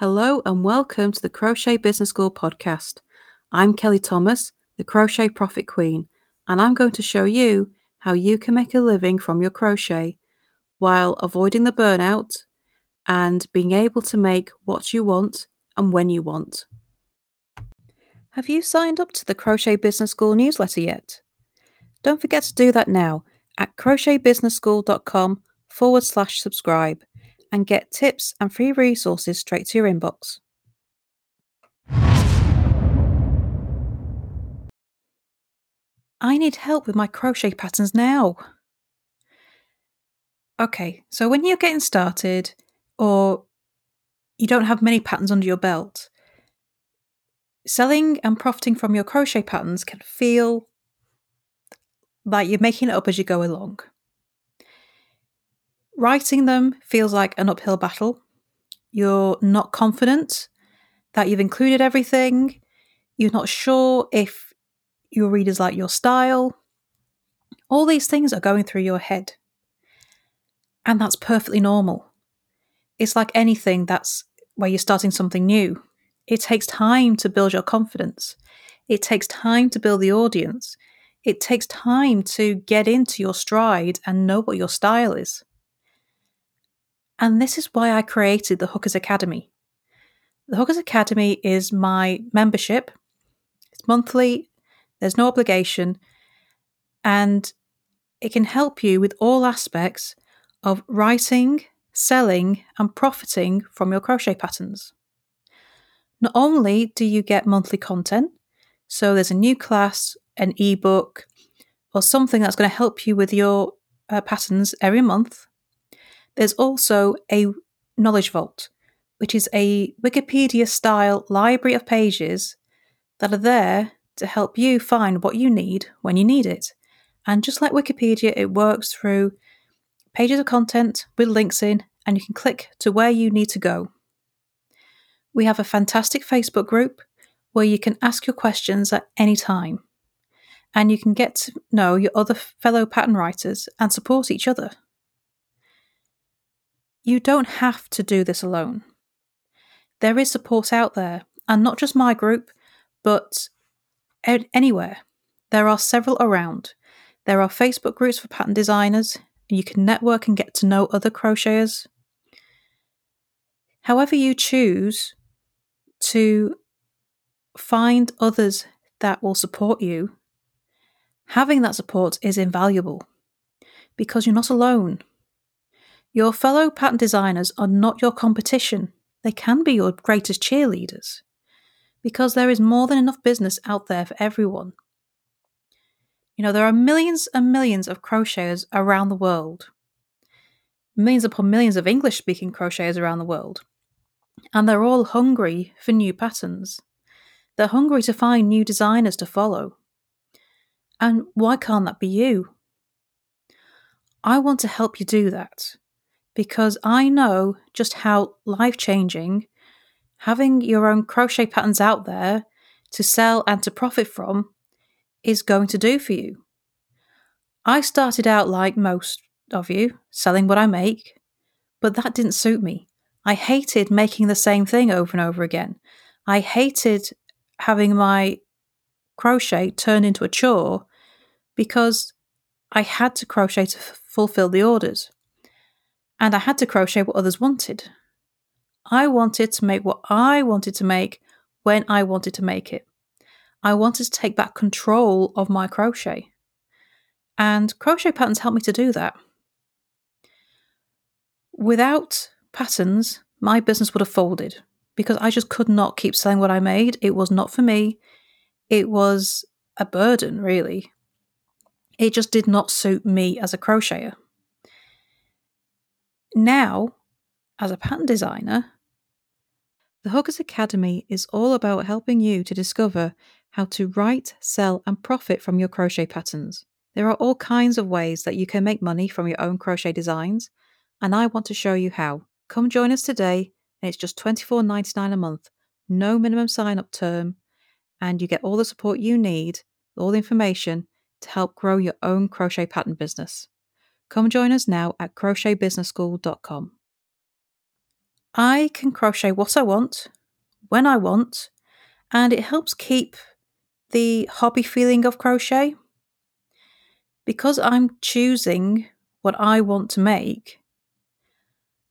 Hello and welcome to the Crochet Business School podcast. I'm Kelly Thomas, the Crochet Profit Queen, and I'm going to show you how you can make a living from your crochet while avoiding the burnout and being able to make what you want and when you want. Have you signed up to the Crochet Business School newsletter yet? Don't forget to do that now at crochetbusinessschool.com forward slash subscribe and get tips and free resources straight to your inbox. I need help with my crochet patterns now. Okay, so when you're getting started or you don't have many patterns under your belt, selling and profiting from your crochet patterns can feel like you're making it up as you go along. Writing them feels like an uphill battle. You're not confident that you've included everything. You're not sure if your readers like your style. All these things are going through your head. And that's perfectly normal. It's like anything that's where you're starting something new. It takes time to build your confidence. It takes time to build the audience. It takes time to get into your stride and know what your style is. And this is why I created the Hookers Academy. The Hookers Academy is my membership. It's monthly, there's no obligation, and it can help you with all aspects of writing, selling, and profiting from your crochet patterns. Not only do you get monthly content, so there's a new class, an ebook, or something that's going to help you with your uh, patterns every month, there's also a Knowledge Vault, which is a Wikipedia style library of pages that are there to help you find what you need when you need it. And just like Wikipedia, it works through pages of content with links in, and you can click to where you need to go. We have a fantastic Facebook group where you can ask your questions at any time. And you can get to know your other fellow pattern writers and support each other. You don't have to do this alone. There is support out there, and not just my group, but anywhere. There are several around. There are Facebook groups for pattern designers. You can network and get to know other crocheters. However, you choose to find others that will support you, having that support is invaluable because you're not alone. Your fellow pattern designers are not your competition, they can be your greatest cheerleaders. Because there is more than enough business out there for everyone. You know, there are millions and millions of crocheters around the world, millions upon millions of English speaking crocheters around the world, and they're all hungry for new patterns. They're hungry to find new designers to follow. And why can't that be you? I want to help you do that because I know just how life changing having your own crochet patterns out there to sell and to profit from is going to do for you. I started out like most of you, selling what I make, but that didn't suit me. I hated making the same thing over and over again. I hated having my crochet turn into a chore because I had to crochet to f- fulfill the orders and I had to crochet what others wanted. I wanted to make what I wanted to make when I wanted to make it. I wanted to take back control of my crochet. And crochet patterns help me to do that. Without patterns, my business would have folded because I just could not keep selling what I made. It was not for me. It was a burden, really. It just did not suit me as a crocheter. Now, as a pattern designer, the Hookers Academy is all about helping you to discover how to write, sell, and profit from your crochet patterns. There are all kinds of ways that you can make money from your own crochet designs, and I want to show you how. Come join us today, and it's just $24.99 a month, no minimum sign up term, and you get all the support you need, all the information to help grow your own crochet pattern business. Come join us now at crochetbusinessschool.com. I can crochet what I want, when I want, and it helps keep the hobby feeling of crochet. Because I'm choosing what I want to make,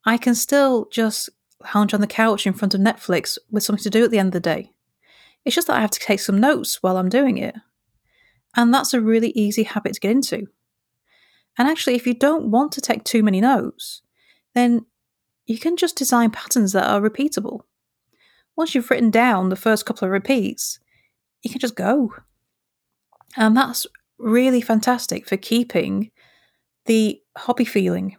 I can still just lounge on the couch in front of Netflix with something to do at the end of the day. It's just that I have to take some notes while I'm doing it. And that's a really easy habit to get into. And actually, if you don't want to take too many notes, then you can just design patterns that are repeatable. Once you've written down the first couple of repeats, you can just go. And that's really fantastic for keeping the hobby feeling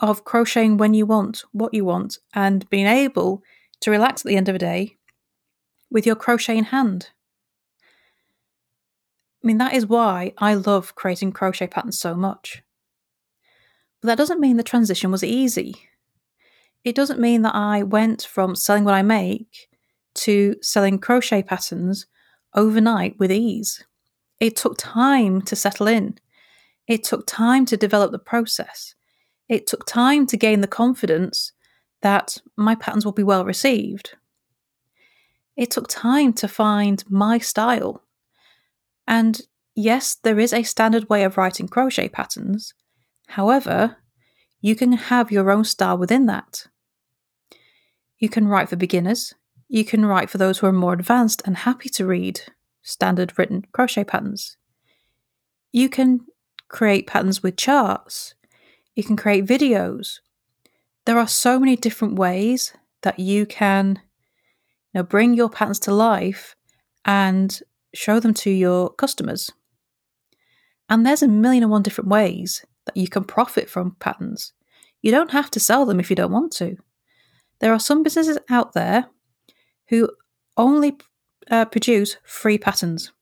of crocheting when you want, what you want, and being able to relax at the end of a day with your crochet in hand. I mean, that is why I love creating crochet patterns so much. But that doesn't mean the transition was easy. It doesn't mean that I went from selling what I make to selling crochet patterns overnight with ease. It took time to settle in. It took time to develop the process. It took time to gain the confidence that my patterns will be well received. It took time to find my style. And yes, there is a standard way of writing crochet patterns. However, you can have your own style within that. You can write for beginners. You can write for those who are more advanced and happy to read standard written crochet patterns. You can create patterns with charts. You can create videos. There are so many different ways that you can you know, bring your patterns to life and show them to your customers. And there's a million and one different ways that you can profit from patterns. You don't have to sell them if you don't want to. There are some businesses out there who only uh, produce free patterns.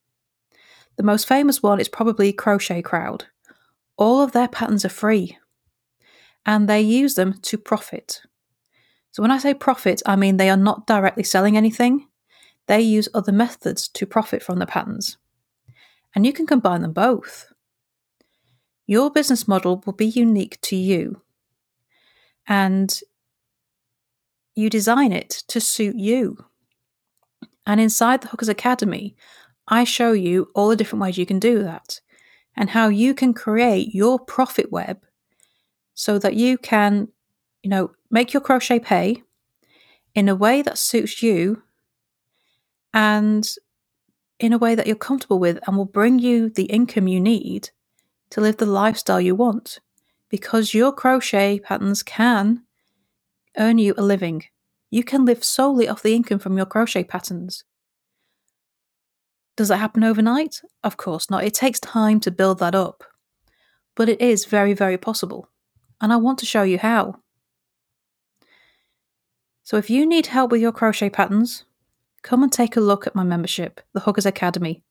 The most famous one is probably Crochet Crowd. All of their patterns are free and they use them to profit. So, when I say profit, I mean they are not directly selling anything, they use other methods to profit from the patterns. And you can combine them both. Your business model will be unique to you. And you design it to suit you. And inside the Hookers Academy, I show you all the different ways you can do that and how you can create your profit web so that you can, you know, make your crochet pay in a way that suits you and in a way that you're comfortable with and will bring you the income you need to live the lifestyle you want because your crochet patterns can earn you a living. You can live solely off the income from your crochet patterns. Does that happen overnight? Of course not. It takes time to build that up. But it is very, very possible. And I want to show you how. So if you need help with your crochet patterns, come and take a look at my membership, the Hookers Academy.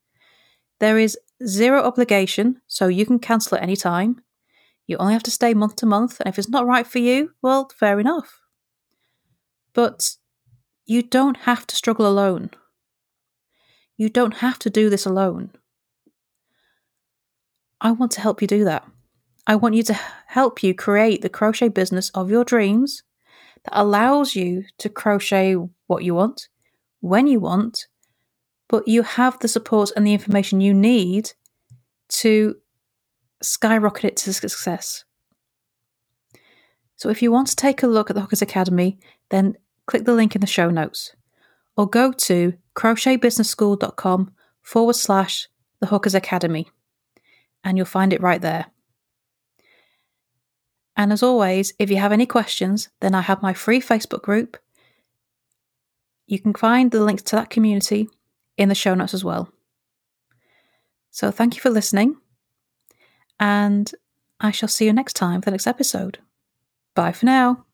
There is zero obligation, so you can cancel at any time. You only have to stay month to month, and if it's not right for you, well, fair enough. But you don't have to struggle alone. You don't have to do this alone. I want to help you do that. I want you to help you create the crochet business of your dreams that allows you to crochet what you want, when you want, but you have the support and the information you need to skyrocket it to success. So if you want to take a look at the Hookers Academy, then click the link in the show notes or go to crochetbusinessschool.com forward slash the Hookers Academy and you'll find it right there. And as always, if you have any questions, then I have my free Facebook group. You can find the links to that community in the show notes as well. So thank you for listening, and I shall see you next time for the next episode. Bye for now.